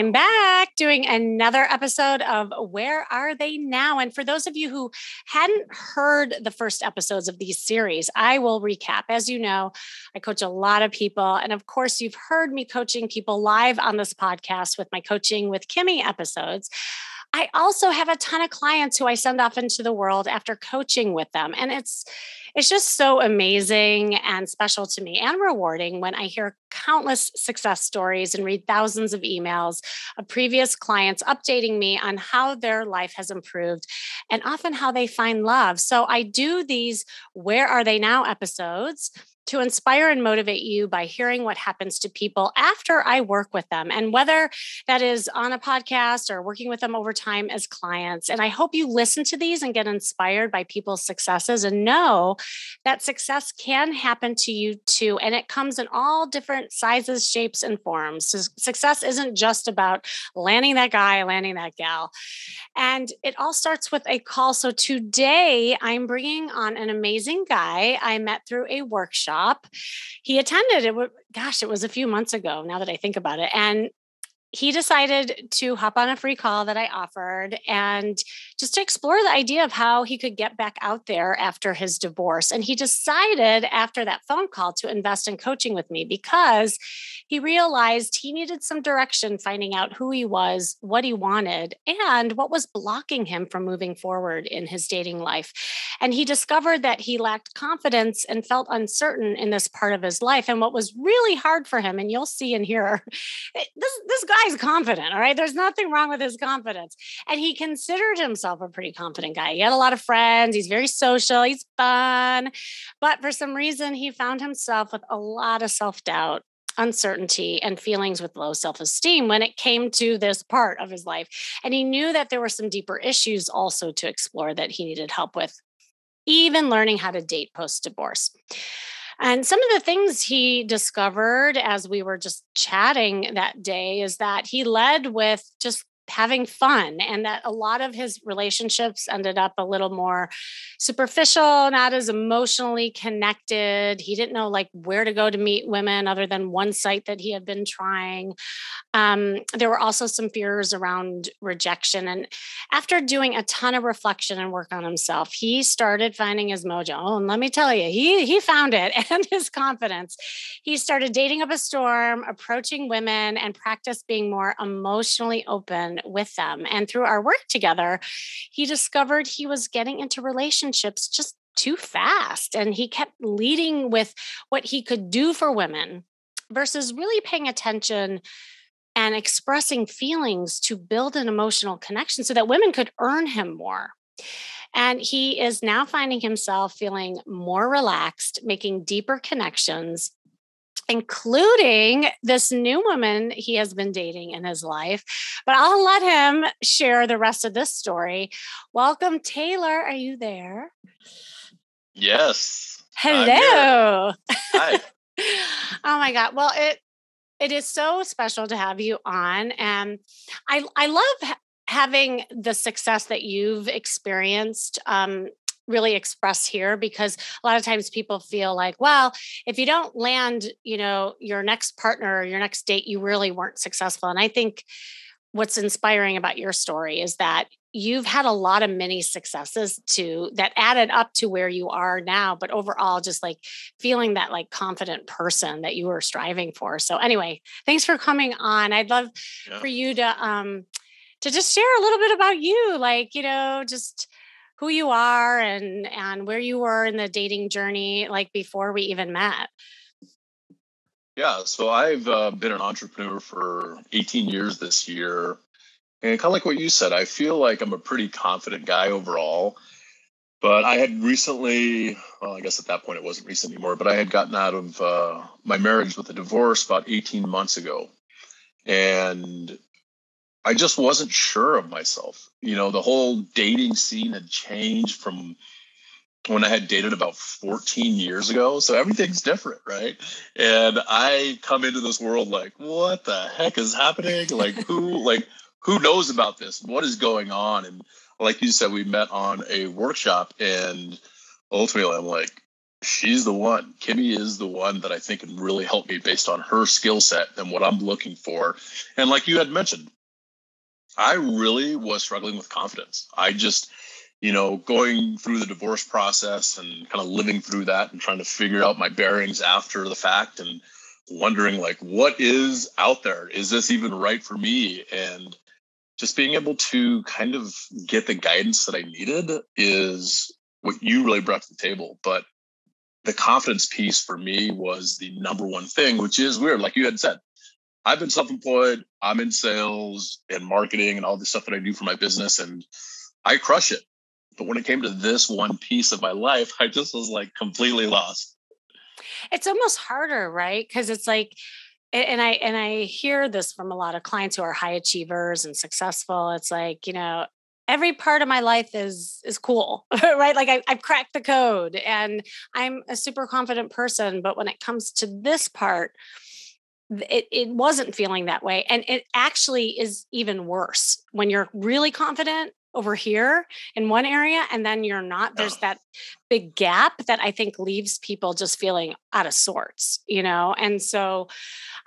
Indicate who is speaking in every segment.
Speaker 1: I'm back doing another episode of Where Are They Now? And for those of you who hadn't heard the first episodes of these series, I will recap. As you know, I coach a lot of people. And of course, you've heard me coaching people live on this podcast with my Coaching with Kimmy episodes. I also have a ton of clients who I send off into the world after coaching with them. And it's it's just so amazing and special to me and rewarding when I hear countless success stories and read thousands of emails of previous clients updating me on how their life has improved and often how they find love. So I do these Where Are They Now episodes to inspire and motivate you by hearing what happens to people after I work with them, and whether that is on a podcast or working with them over time as clients. And I hope you listen to these and get inspired by people's successes and know that success can happen to you too. And it comes in all different sizes, shapes, and forms. So success isn't just about landing that guy, landing that gal. And it all starts with a call. So today I'm bringing on an amazing guy I met through a workshop he attended it. Gosh, it was a few months ago now that I think about it. And he decided to hop on a free call that I offered and just to explore the idea of how he could get back out there after his divorce. And he decided after that phone call to invest in coaching with me because he realized he needed some direction finding out who he was, what he wanted, and what was blocking him from moving forward in his dating life. And he discovered that he lacked confidence and felt uncertain in this part of his life. And what was really hard for him, and you'll see and hear, this, this guy's confident. All right. There's nothing wrong with his confidence. And he considered himself a pretty confident guy. He had a lot of friends. He's very social. He's fun. But for some reason, he found himself with a lot of self doubt uncertainty and feelings with low self esteem when it came to this part of his life. And he knew that there were some deeper issues also to explore that he needed help with, even learning how to date post divorce. And some of the things he discovered as we were just chatting that day is that he led with just having fun and that a lot of his relationships ended up a little more superficial not as emotionally connected. He didn't know like where to go to meet women other than one site that he had been trying. Um, there were also some fears around rejection and after doing a ton of reflection and work on himself he started finding his mojo. Oh, and let me tell you he he found it and his confidence. He started dating up a storm approaching women and practice being more emotionally open with them. And through our work together, he discovered he was getting into relationships just too fast. And he kept leading with what he could do for women versus really paying attention and expressing feelings to build an emotional connection so that women could earn him more. And he is now finding himself feeling more relaxed, making deeper connections, including this new woman he has been dating in his life. But I'll let him share the rest of this story. Welcome, Taylor. Are you there?
Speaker 2: Yes.
Speaker 1: Hello.
Speaker 2: Hi.
Speaker 1: oh my God. Well, it it is so special to have you on, and I I love having the success that you've experienced um, really express here because a lot of times people feel like well if you don't land you know your next partner or your next date you really weren't successful. And i think what's inspiring about your story is that you've had a lot of many successes to that added up to where you are now but overall just like feeling that like confident person that you were striving for. So anyway thanks for coming on. I'd love yeah. for you to um to just share a little bit about you like you know just who you are and and where you were in the dating journey like before we even met.
Speaker 2: Yeah so i've uh, been an entrepreneur for 18 years this year and kind of like what you said i feel like i'm a pretty confident guy overall but i had recently well i guess at that point it wasn't recent anymore but i had gotten out of uh, my marriage with a divorce about 18 months ago and I just wasn't sure of myself. You know, the whole dating scene had changed from when I had dated about 14 years ago. So everything's different, right? And I come into this world like, what the heck is happening? Like who like who knows about this? What is going on? And like you said, we met on a workshop and ultimately I'm like, she's the one. Kimmy is the one that I think can really help me based on her skill set and what I'm looking for. And like you had mentioned, I really was struggling with confidence. I just you know, going through the divorce process and kind of living through that and trying to figure out my bearings after the fact and wondering like what is out there? Is this even right for me? And just being able to kind of get the guidance that i needed is what you really brought to the table. But the confidence piece for me was the number one thing which is weird like you had said i've been self-employed i'm in sales and marketing and all the stuff that i do for my business and i crush it but when it came to this one piece of my life, I just was like completely lost.
Speaker 1: It's almost harder, right? Because it's like, and I and I hear this from a lot of clients who are high achievers and successful. It's like, you know, every part of my life is is cool right like I, i've cracked the code and i'm a super confident person but when it comes to this part it, it wasn't feeling that way and it actually is even worse when you're really confident over here in one area and then you're not. There's that big gap that i think leaves people just feeling out of sorts you know and so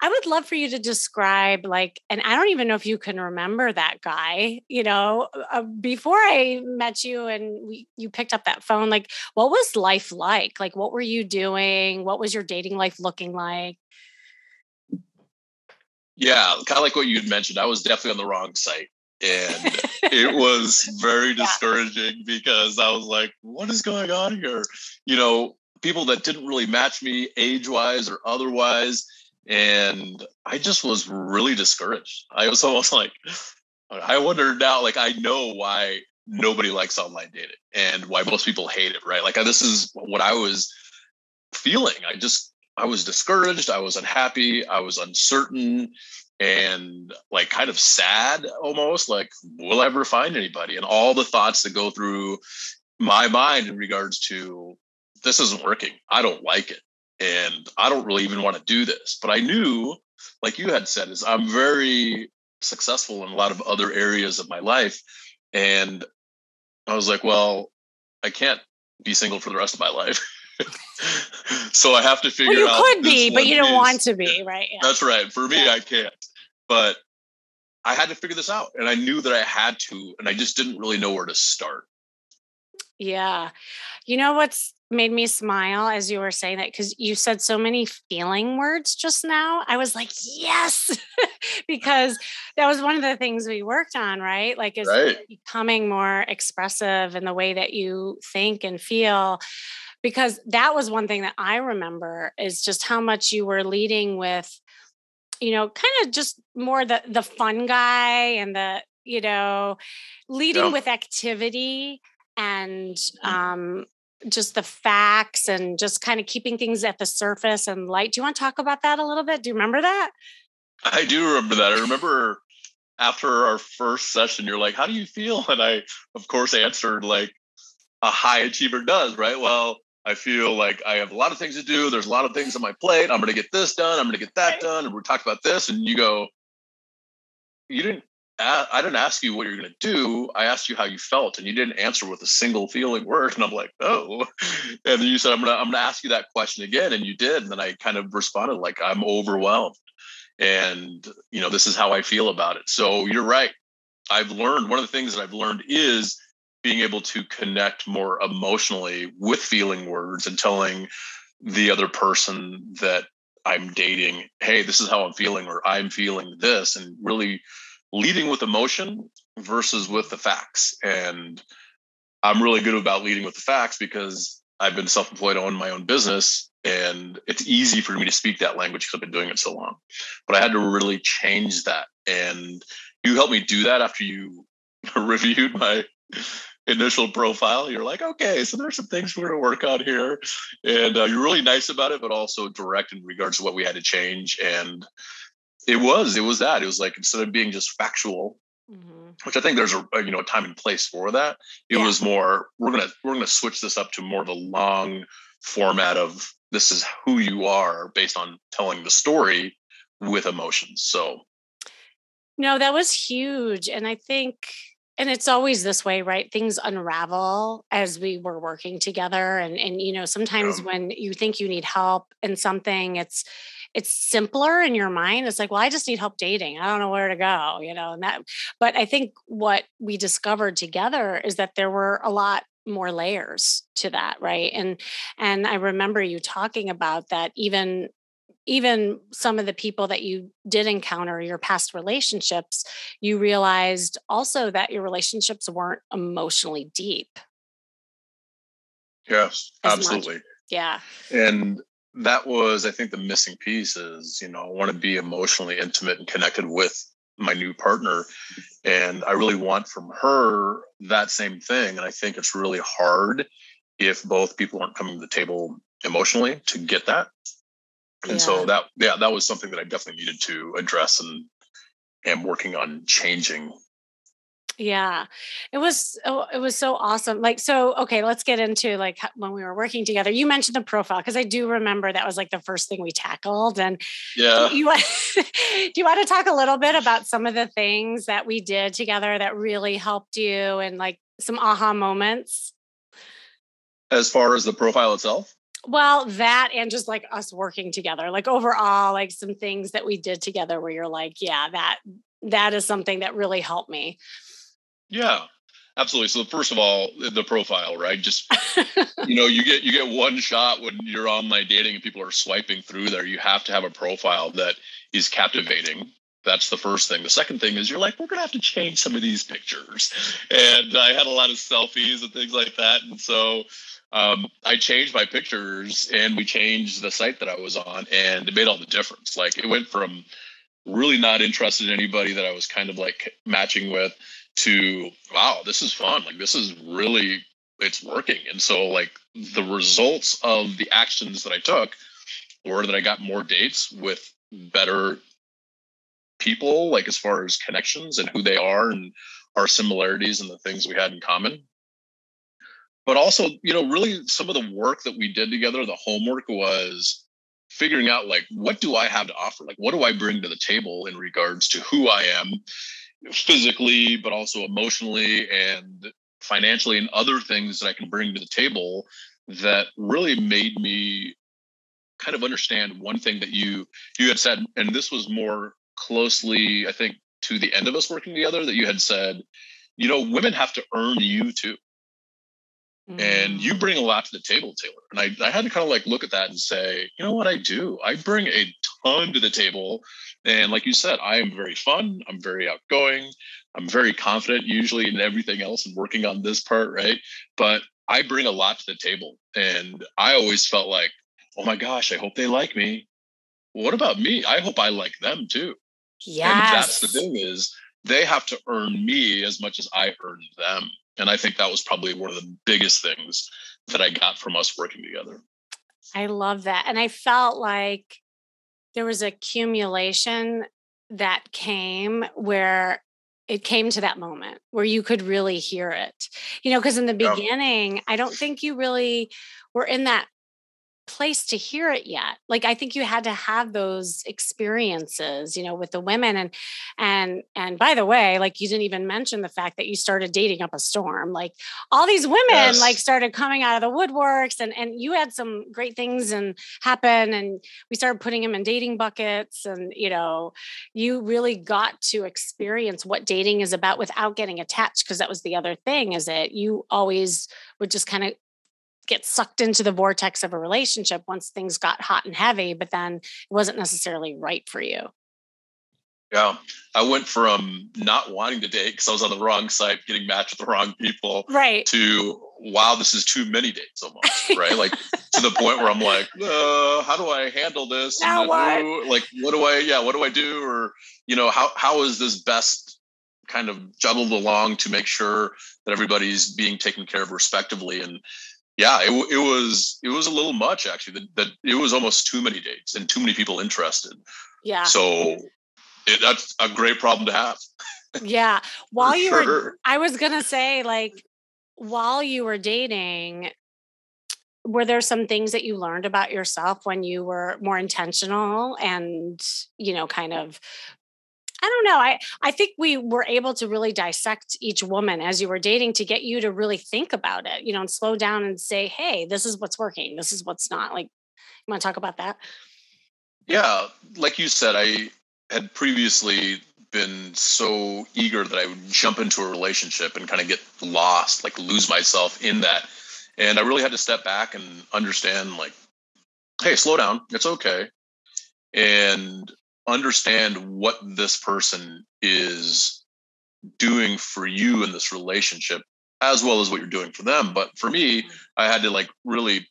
Speaker 1: i would love for you to describe like and i don't even know if you can remember that guy you know uh, before i met you and we, you picked up that phone like what was life like? Like what were you doing? What was your dating life looking like
Speaker 2: yeah kind of like what you had mentioned i was definitely on the wrong site and it was very discouraging yeah. because I was like, what is going on here? You know, people that didn't really match me age wise or otherwise. And I just was really discouraged. I was almost like, I wonder now, like, I know why nobody likes online dating and why most people hate it, right? Like, this is what I was feeling. I just, I was discouraged. I was unhappy. I was uncertain and like kind of sad almost like will I ever find anybody and all the thoughts that go through my mind in regards to this isn't working i don't like it and i don't really even want to do this but i knew like you had said is i'm very successful in a lot of other areas of my life and i was like well i can't be single for the rest of my life so I have to figure
Speaker 1: well, you
Speaker 2: out.
Speaker 1: You could be, but you don't want to be, right?
Speaker 2: Yeah. That's right. For me, yeah. I can't. But I had to figure this out, and I knew that I had to, and I just didn't really know where to start.
Speaker 1: Yeah, you know what's made me smile as you were saying that because you said so many feeling words just now. I was like, yes, because that was one of the things we worked on, right? Like, is right. becoming more expressive in the way that you think and feel because that was one thing that I remember is just how much you were leading with, you know, kind of just more the the fun guy and the, you know, leading yeah. with activity and mm-hmm. um just the facts and just kind of keeping things at the surface and light. Do you want to talk about that a little bit? Do you remember that?
Speaker 2: I do remember that. I remember after our first session, you're like, How do you feel? And I, of course, answered like a high achiever does, right? Well, I feel like I have a lot of things to do. There's a lot of things on my plate. I'm going to get this done. I'm going to get that done. And we're talking about this. And you go, you didn't, I didn't ask you what you're going to do. I asked you how you felt and you didn't answer with a single feeling word. And I'm like, oh, and then you said, I'm going to, I'm going to ask you that question again. And you did. And then I kind of responded like, I'm overwhelmed. And, you know, this is how I feel about it. So you're right. I've learned one of the things that I've learned is being able to connect more emotionally with feeling words and telling the other person that I'm dating, hey, this is how I'm feeling, or I'm feeling this, and really leading with emotion versus with the facts. And I'm really good about leading with the facts because I've been self employed, own my own business, and it's easy for me to speak that language because I've been doing it so long. But I had to really change that. And you helped me do that after you reviewed my initial profile, you're like, okay, so there's some things we're going to work on here. And uh, you're really nice about it, but also direct in regards to what we had to change. And it was it was that it was like instead of being just factual mm-hmm. which i think there's a, you know a time and place for that it yeah. was more we're gonna we're gonna switch this up to more of a long format of this is who you are based on telling the story with emotions so
Speaker 1: no that was huge and i think and it's always this way right? Things unravel as we were working together and and you know sometimes yeah. when you think you need help in something it's it's simpler in your mind. It's like well i just need help dating. I don't know where to go you know and that but i think what we discovered together is that there were a lot more layers to that right? And and i remember you talking about that even even some of the people that you did encounter your past relationships you realized also that your relationships weren't emotionally deep.
Speaker 2: Yes absolutely much.
Speaker 1: yeah.
Speaker 2: And that was i think the missing piece is you know i want to be emotionally intimate and connected with my new partner and i really want from her that same thing and i think it's really hard if both people aren't coming to the table emotionally to get that and yeah. so that yeah that was something that i definitely needed to address and am working on changing.
Speaker 1: Yeah. It was oh, it was so awesome. Like so okay let's get into like when we were working together. You mentioned the profile because i do remember that was like the first thing we tackled and
Speaker 2: yeah.
Speaker 1: do you, want, do you want to talk a little bit about some of the things that we did together that really helped you and like some aha moments?
Speaker 2: As far as the profile itself
Speaker 1: well, that and just like us working together, like overall, like some things that we did together where you're like, yeah, that that is something that really helped me.
Speaker 2: Yeah, absolutely. So first of all, the profile, right? Just you know, you get you get one shot when you're online dating and people are swiping through there. You have to have a profile that is captivating. That's the first thing. The second thing is you're like, we're gonna have to change some of these pictures. And I had a lot of selfies and things like that. And so um, I changed my pictures and we changed the site that I was on, and it made all the difference. Like it went from really not interested in anybody that I was kind of like matching with to wow, this is fun. Like this is really it's working. And so like the results of the actions that I took were that I got more dates with better people, like as far as connections and who they are and our similarities and the things we had in common but also you know really some of the work that we did together the homework was figuring out like what do i have to offer? Like what do i bring to the table in regards to who i am physically but also emotionally and financially and other things that i can bring to the table that really made me kind of understand one thing that you you had said and this was more closely i think to the end of us working together that you had said you know women have to earn you too and you mm. bring a lot to the table, Taylor. And I, I had to kind of like look at that and say, you know what I do? I bring a ton to the table. And like you said, I am very fun. I'm very outgoing. I'm very confident usually in everything else and working on this part, right? But I bring a lot to the table. And I always felt like, oh my gosh, I hope they like me. What about me? I hope I like them too. Yeah. That's the thing is they have to earn me as much as I earn them. And I think that was probably one of the biggest things that I got from us working together.
Speaker 1: I love that. And I felt like there was accumulation that came where it came to that moment where you could really hear it. You know, because in the beginning, I don't think you really were in that place to hear it yet like i think you had to have those experiences you know with the women and and and by the way like you didn't even mention the fact that you started dating up a storm like all these women yes. like started coming out of the woodworks and and you had some great things and happen and we started putting them in dating buckets and you know you really got to experience what dating is about without getting attached because that was the other thing is that you always would just kind of get sucked into the vortex of a relationship once things got hot and heavy, but then it wasn't necessarily right for you.
Speaker 2: Yeah, I went from not wanting to date because I was on the wrong site, getting matched with the wrong people,
Speaker 1: right?
Speaker 2: To wow, this is too many dates almost, right? like to the point where I'm like, uh, how do I handle this?
Speaker 1: Now what?
Speaker 2: like, what do I? Yeah, what do I do? Or you know, how how is this best kind of juggled along to make sure that everybody's being taken care of respectively? And yeah, it, it was it was a little much actually. That, that it was almost too many dates and too many people interested.
Speaker 1: Yeah.
Speaker 2: So it, that's a great problem to have.
Speaker 1: yeah. While you sure. were, I was going to say, like, while you were dating, were there some things that you learned about yourself when you were more intentional and, you know, kind of I don't know. I I think we were able to really dissect each woman as you were dating to get you to really think about it, you know, and slow down and say, "Hey, this is what's working. This is what's not." Like, you want to talk about that?
Speaker 2: Yeah, like you said, I had previously been so eager that I would jump into a relationship and kind of get lost, like lose myself in that. And I really had to step back and understand, like, hey, slow down. It's okay. And understand what this person is doing for you in this relationship as well as what you're doing for them. But for me i had to like really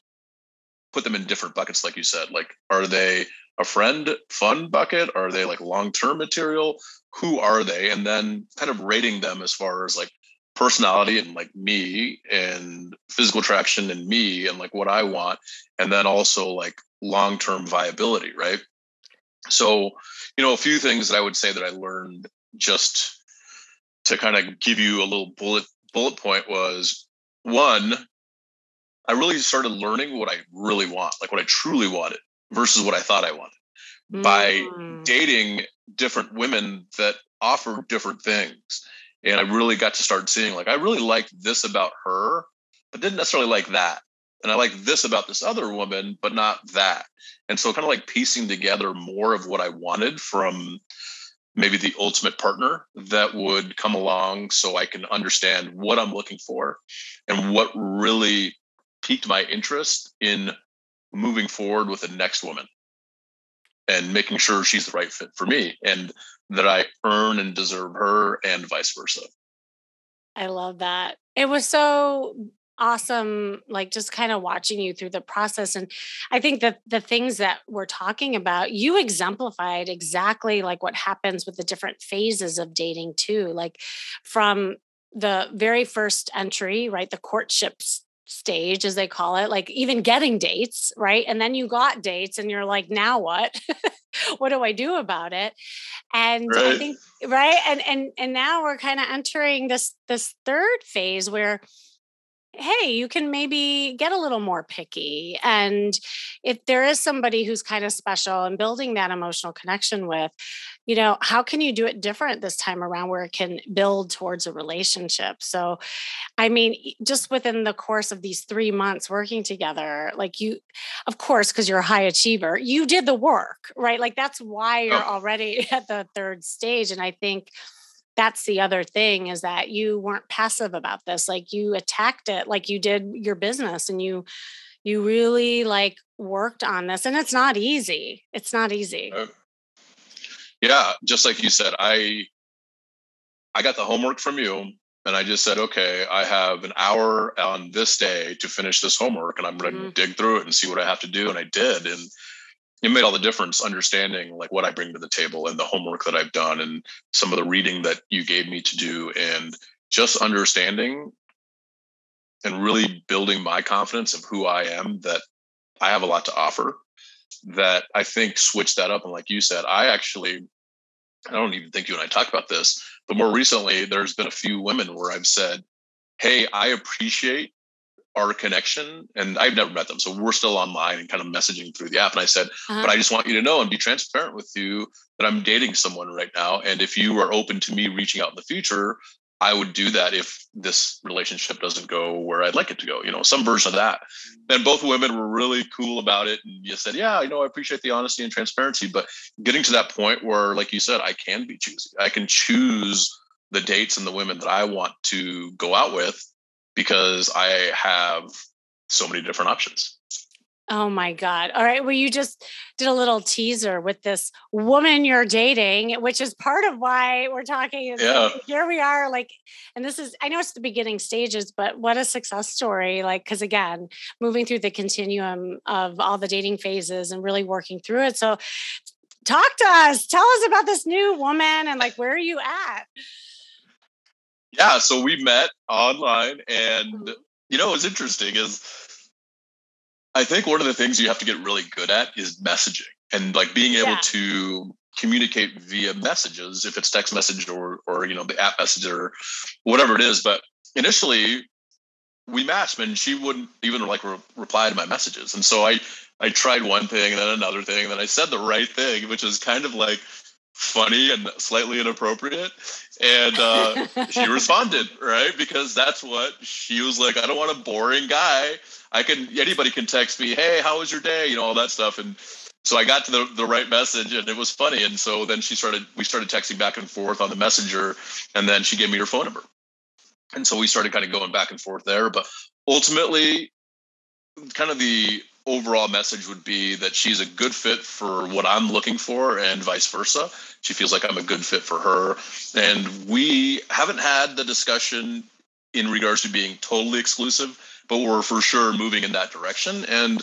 Speaker 2: put them in different buckets like you said. Like are they a friend fun bucket? Are they like long-term material? Who are they? And then kind of rating them as far as like personality and like me and physical attraction and me and like what i want and then also like long-term viability right so, you know, a few things that I would say that I learned just to kind of give you a little bullet bullet point was one, I really started learning what I really want, like what I truly wanted versus what I thought I wanted mm. by dating different women that offer different things. And I really got to start seeing like I really like this about her, but didn't necessarily like that and I like this about this other woman, but not that. And so, kind of like piecing together more of what I wanted from maybe the ultimate partner that would come along so I can understand what I'm looking for and what really piqued my interest in moving forward with the next woman and making sure she's the right fit for me and that I earn and deserve her and vice versa.
Speaker 1: I love that. It was so awesome like just kind of watching you through the process and i think that the things that we're talking about you exemplified exactly like what happens with the different phases of dating too like from the very first entry right the courtships stage as they call it like even getting dates right and then you got dates and you're like now what what do i do about it and right. i think right and and and now we're kind of entering this this third phase where hey, you can maybe get a little more picky. And if there is somebody who's kind of special and building that emotional connection with, you know, how can you do it different this time around where it can build towards a relationship? So, I mean, just within the course of these three months working together, like you, of course, because you're a high achiever, you did the work, right? Like that's why you're oh. already at the third stage. And I think, that's the other thing is that you weren't passive about this like you attacked it like you did your business and you you really like worked on this and it's not easy it's not easy uh,
Speaker 2: yeah just like you said i i got the homework from you and i just said okay i have an hour on this day to finish this homework and i'm going to mm-hmm. dig through it and see what i have to do and i did and it made all the difference understanding like what I bring to the table and the homework that I've done and some of the reading that you gave me to do and just understanding and really building my confidence of who I am that I have a lot to offer that I think switched that up. And like you said I actually I don't even think you and I talked about this but more recently there's been a few women where I've said hey I appreciate our connection and I've never met them. So we're still online and kind of messaging through the app. And I said, uh-huh. but I just want you to know and be transparent with you that I'm dating someone right now. And if you are open to me reaching out in the future, I would do that if this relationship doesn't go where I'd like it to go, you know, some version of that. And both women were really cool about it. And you said, yeah, I know I appreciate the honesty and transparency, but getting to that point where, like you said, I can be choosy. I can choose the dates and the women that I want to go out with because I have so many different options.
Speaker 1: Oh my God. All right. Well, you just did a little teaser with this woman you're dating, which is part of why we're talking.
Speaker 2: Yeah.
Speaker 1: Here we are, like, and this is, I know it's the beginning stages, but what a success story. Like, because again, moving through the continuum of all the dating phases and really working through it. So, talk to us. Tell us about this new woman and like, where are you at?
Speaker 2: Yeah, so we met online, and mm-hmm. you know what's interesting is I think one of the things you have to get really good at is messaging and like being able yeah. to communicate via messages if it's text message or or you know the app message or whatever it is but initially we matched and she wouldn't even like re- reply to my messages and so i i tried one thing and then another thing and then i said the right thing which is kind of like funny and slightly inappropriate and uh, she responded right because that's what she was like i don't want a boring guy i can anybody can text me hey how was your day you know all that stuff and so I got to the, the right message and it was funny. And so then she started, we started texting back and forth on the messenger and then she gave me her phone number. And so we started kind of going back and forth there. But ultimately, kind of the overall message would be that she's a good fit for what I'm looking for and vice versa. She feels like I'm a good fit for her. And we haven't had the discussion in regards to being totally exclusive, but we're for sure moving in that direction. And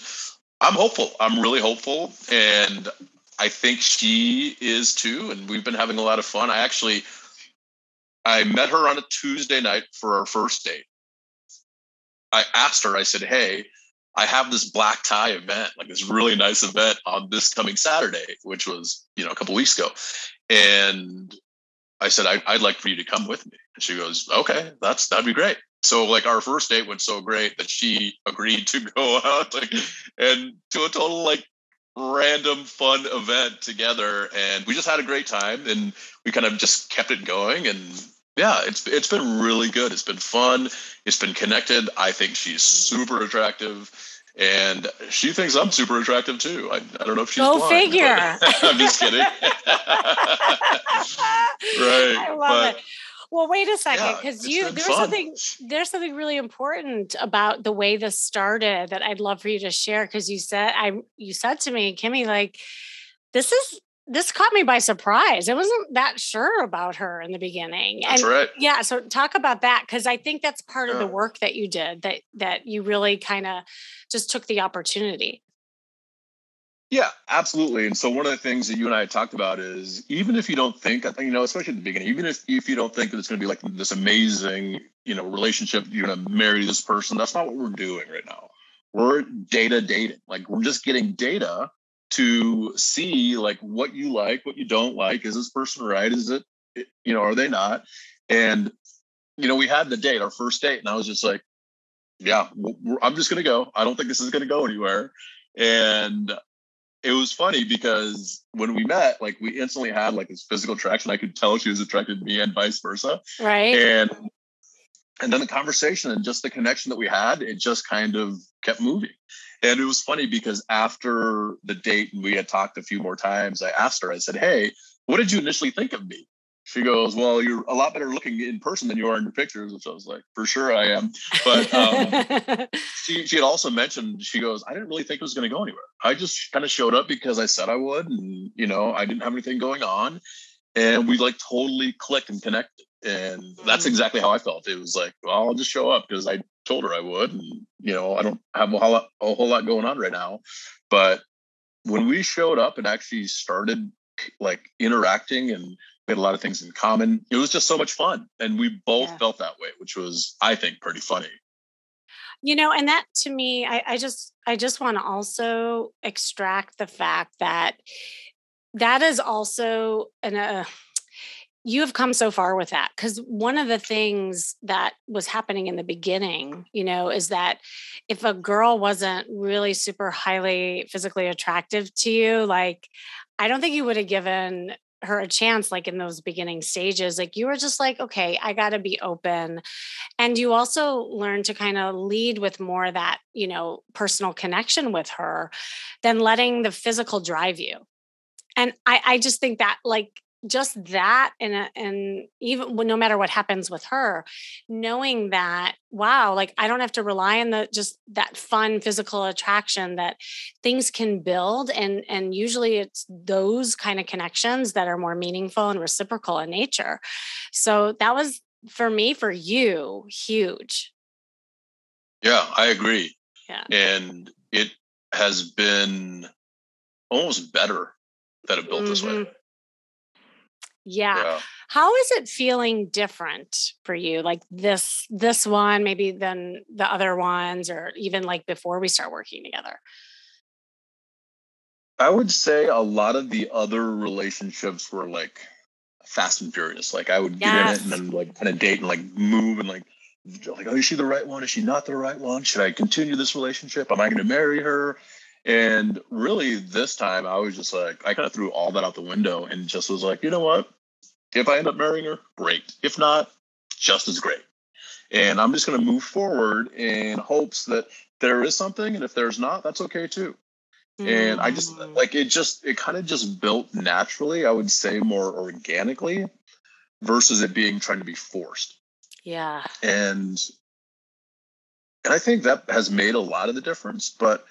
Speaker 2: I'm hopeful. I'm really hopeful. And I think she is too. And we've been having a lot of fun. I actually I met her on a Tuesday night for our first date. I asked her, I said, Hey, I have this black tie event, like this really nice event on this coming Saturday, which was, you know, a couple weeks ago. And I said, I, would like for you to come with me. And she goes, okay, that's, that'd be great so like our first date went so great that she agreed to go out like and to a total like random fun event together and we just had a great time and we kind of just kept it going and yeah it's it's been really good. It's been fun. It's been connected. I think she's super attractive and she thinks i'm super attractive too. I, I don't know if she's
Speaker 1: go
Speaker 2: blind,
Speaker 1: figure.
Speaker 2: I'm just kidding. Right
Speaker 1: I love but, it. Well, wait a second, because yeah, you there's fun. something there's something really important about the way this started that I'd love for you to share. Because you said I you said to me, Kimmy, like this is this caught me by surprise. I wasn't that sure about her in the beginning.
Speaker 2: That's and right.
Speaker 1: Yeah, so talk about that because I think that's part yeah. of the work that you did that that you really kind of just took the opportunity.
Speaker 2: Yeah, absolutely. And so one of the things that you and I talked about is even if you don't think, I think, you know, especially at the beginning, even if, if you don't think that it's going to be like this amazing, you know, relationship, you're going to marry this person, that's not what we're doing right now. We're data dating. Like we're just getting data to see like what you like, what you don't like. Is this person right? Is it, you know, are they not? And, you know, we had the date, our first date, and I was just like, yeah, I'm just going to go. I don't think this is going to go anywhere. And it was funny because when we met, like we instantly had like this physical attraction. I could tell she was attracted to me and vice versa.
Speaker 1: Right.
Speaker 2: And and then the conversation and just the connection that we had, it just kind of kept moving. And it was funny because after the date and we had talked a few more times, I asked her, I said, Hey, what did you initially think of me? she goes, "Well, you're a lot better looking in person than you are in your pictures," which I was like, "For sure, I am." But um, she she had also mentioned she goes, "I didn't really think it was going to go anywhere. I just kind of showed up because I said I would, and you know, I didn't have anything going on, and we like totally clicked and connected." And that's exactly how I felt. It was like, well, I'll just show up because I told her I would, and you know, I don't have a whole lot, a whole lot going on right now, but when we showed up and actually started like interacting and we had a lot of things in common. It was just so much fun. And we both yeah. felt that way, which was, I think, pretty funny.
Speaker 1: You know, and that to me, I, I just I just want to also extract the fact that that is also an uh, you have come so far with that because one of the things that was happening in the beginning you know is that if a girl wasn't really super highly physically attractive to you like i don't think you would have given her a chance like in those beginning stages. Like you were just like okay i got to be open. And you also learn to kind of lead with more that you know personal connection with her than letting the physical drive you. And i i just think that like just that and and even no matter what happens with her knowing that wow like i don't have to rely on the just that fun physical attraction that things can build and and usually it's those kind of connections that are more meaningful and reciprocal in nature so that was for me for you huge
Speaker 2: yeah i agree
Speaker 1: yeah
Speaker 2: and it has been almost better that it built mm-hmm. this way mm-hmm.
Speaker 1: Yeah. yeah. How is it feeling different for you? Like this this one maybe than the other ones or even like before we start working together?
Speaker 2: I would say a lot of the other relationships were like fast and furious. Like I would get in it and then like kind of date and like move and like like oh is she the right one? Is she not the right one? Should I continue this relationship? Am I going to marry her? And really, this time I was just like I kind of threw all that out the window and just was like, you know what? If I end up marrying her, great. If not, just as great. And I'm just going to move forward in hopes that there is something, and if there's not, that's okay too. And I just mm. like it just it kind of just built naturally, I would say more organically versus it being trying to be forced.
Speaker 1: Yeah.
Speaker 2: And and I think that has made a lot of the difference, but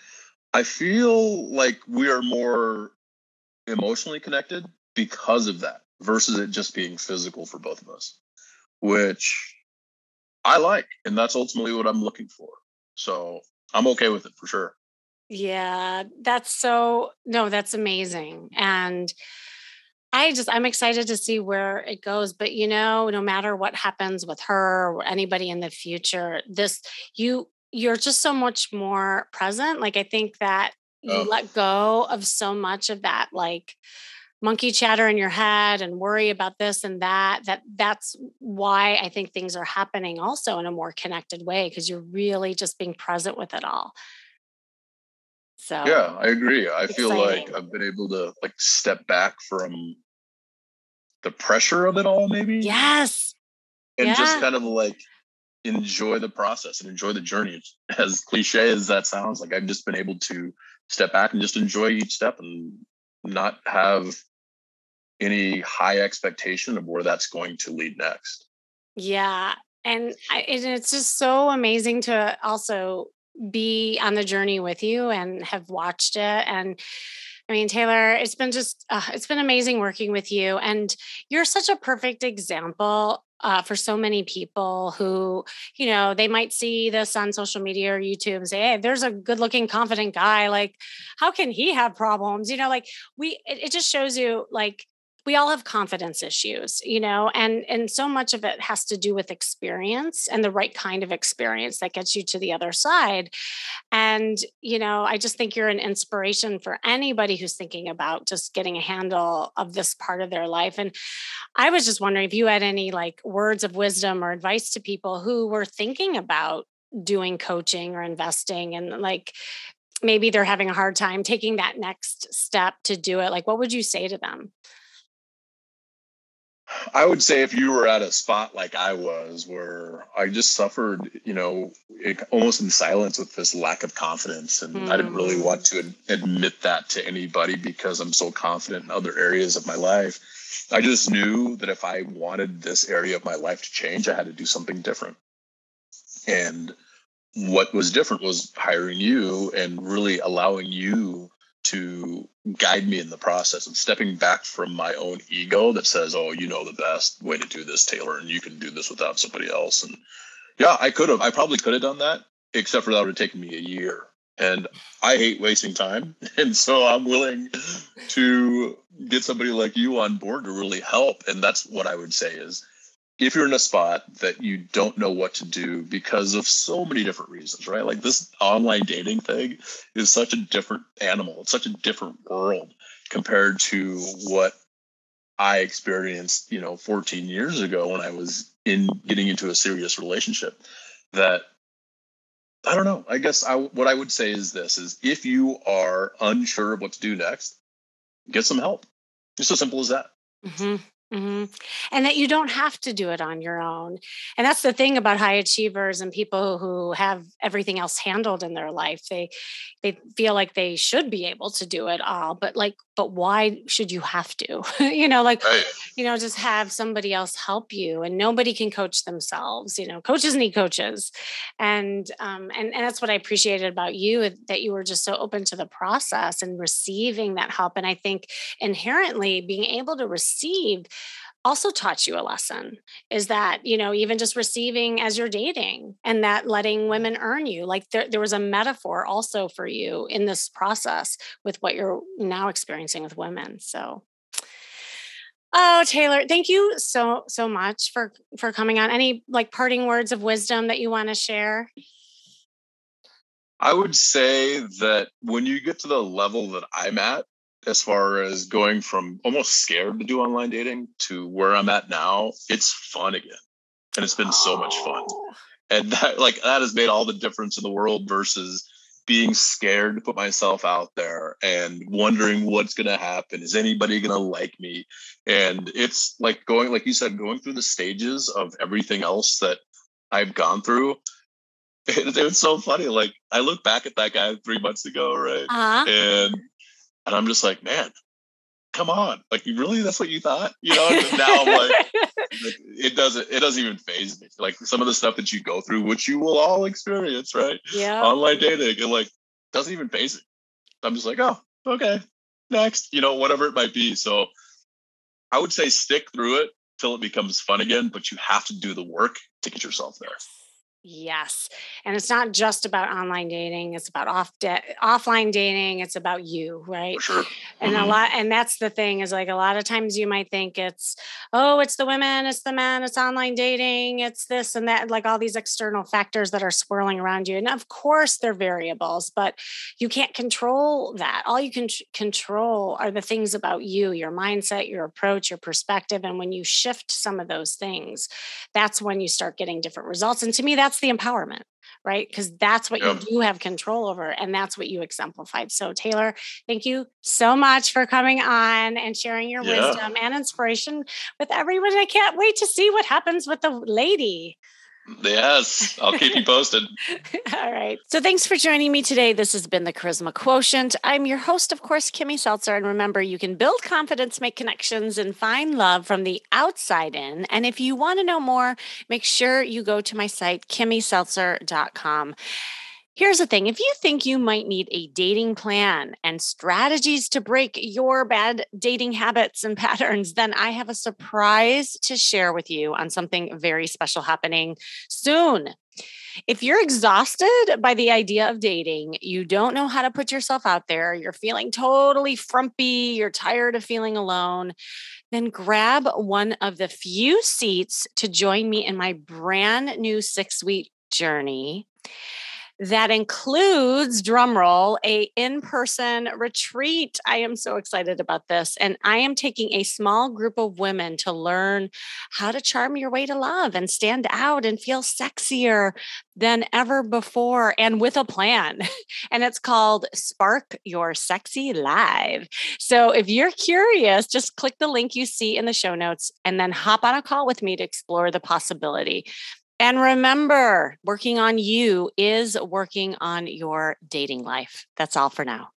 Speaker 2: I feel like we are more emotionally connected because of that versus it just being physical for both of us, which I like. And that's ultimately what I'm looking for. So I'm okay with it for sure.
Speaker 1: Yeah, that's so no, that's amazing. And I just I'm excited to see where it goes. But you know, no matter what happens with her or anybody in the future, this you you're just so much more present. Like I think that you oh. let go of so much of that like monkey chatter in your head and worry about this and that that that's why i think things are happening also in a more connected way because you're really just being present with it all so
Speaker 2: yeah, I agree. I exciting. feel like I've been able to like step back from the pressure of it all, maybe.
Speaker 1: Yes.
Speaker 2: And yeah. just kind of like enjoy the process and enjoy the journey. As cliche as that sounds, like I've just been able to step back and just enjoy each step and not have any high expectation of where that's going to lead next.
Speaker 1: Yeah. And, I, it's just so amazing to also be on the journey with you and have watched it and I mean, Taylor, it's been just, uh, it's been amazing working with you. And you're such a perfect example uh, for so many people who, you know, they might see this on social media or YouTube and say, hey, there's a good looking, confident guy. Like, how can he have problems? You know, like we, it, it just shows you like we all have confidence issues you know and and so much of it has to do with experience and the right kind of experience that gets you to the other side. And you know i just think you're an inspiration for anybody who's thinking about just getting a handle of this part of their life. And i was just wondering if you had any like words of wisdom or advice to people who were thinking about doing coaching or investing and like maybe they're having a hard time taking that next step to do it like what would you say to them
Speaker 2: I would say if you were at a spot like I was, where I just suffered, you know, it, almost in silence with this lack of confidence, and mm. I didn't really want to ad- admit that to anybody because I'm so confident in other areas of my life. I just knew that if I wanted this area of my life to change, I had to do something different. And what was different was hiring you and really allowing you to guide me in the process and stepping back from my own ego that says, "Oh, you know the best way to do this, Taylor, and you can do this without somebody else." And yeah, I could have. I probably could have done that, except for that would have taken me a year. And I hate wasting time, and so I'm willing to get somebody like you on board to really help. And that's what I would say is if you're in a spot that you don't know what to do because of so many different reasons, right? Like this online dating thing is such a different animal. It's such a different world compared to what I experienced, you know, 14 years ago when I was in getting into a serious relationship that I don't know. I guess I what I would say is this is if you are unsure of what to do next, get some help. It's as simple as that.
Speaker 1: Mm-hmm. Mm-hmm. And that you don't have to do it on your own. And that's the thing about high achievers and people who have everything else handled in their life. They they feel like they should be able to do it all, but like, but why should you have to? you know, like, right. you know, just have somebody else help you. And nobody can coach themselves. You know, coaches need coaches, and um, and and that's what I appreciated about you that you were just so open to the process and receiving that help. And I think inherently being able to receive also taught you a lesson is that you know even just receiving as you're dating and that letting women earn you like there, there was a metaphor also for you in this process with what you're now experiencing with women so. Oh taylor thank you so so much for for coming on. Any like parting words of wisdom that you want to share?
Speaker 2: I would say that when you get to the level that i'm at as far as going from almost scared to do online dating to where I'm at now, it's fun again. And it's been so much fun. Oh. And that like that has made all the difference in the world versus being scared to put myself out there and wondering what's going to happen. Is anybody going to like me? And it's like going, like you said, going through the stages of everything else that I've gone through. It, it was so funny. Like I look back at that guy three months ago, right? Uh-huh. And and I'm just like, man, come on. Like you really that's what you thought? You know, and now I'm like, it doesn't it doesn't even faze me. Like some of the stuff that you go through, which you will all experience, right?
Speaker 1: Yeah.
Speaker 2: Online dating, it like doesn't even faze me. I'm just like, oh, okay, next, you know, whatever it might be. So I would say stick through it till it becomes fun again, but you have to do the work to get yourself there.
Speaker 1: Yes. And it's not just about online dating, it's about off de- offline dating, it's about you, right?
Speaker 2: Sure.
Speaker 1: And mm-hmm. a lot and that's the thing is like a lot of times you might think it's oh, it's the women, it's the men, it's online dating, it's this and that like all these external factors that are swirling around you. And of course they're variables, but you can't control that. All you can control are the things about you, your mindset, your approach, your perspective and when you shift some of those things, that's when you start getting different results. And to me that's that's the empowerment right because that's what yep. you do have control over and that's what you exemplified so taylor thank you so much for coming on and sharing your yeah. wisdom and inspiration with everyone i can't wait to see what happens with the lady
Speaker 2: Yes, I'll keep you posted.
Speaker 1: All right. So thanks for joining me today. This has been the Charisma Quotient. I'm your host, of course, Kimmy Seltzer. And remember, you can build confidence, make connections, and find love from the outside in. And if you want to know more, make sure you go to my site, kimmyseltzer.com. Here's the thing if you think you might need a dating plan and strategies to break your bad dating habits and patterns, then I have a surprise to share with you on something very special happening soon. If you're exhausted by the idea of dating, you don't know how to put yourself out there, you're feeling totally frumpy, you're tired of feeling alone, then grab one of the few seats to join me in my brand new six week journey that includes drumroll a in-person retreat. I am so excited about this and i am taking a small group of women to learn how to charm your way to love and stand out and feel sexier than ever before and with a plan and it's called spark your sexy live. So if you're curious just click the link you see in the show notes and then hop on a call with me to explore the possibility and remember, working on you is working on your dating life. That's all for now.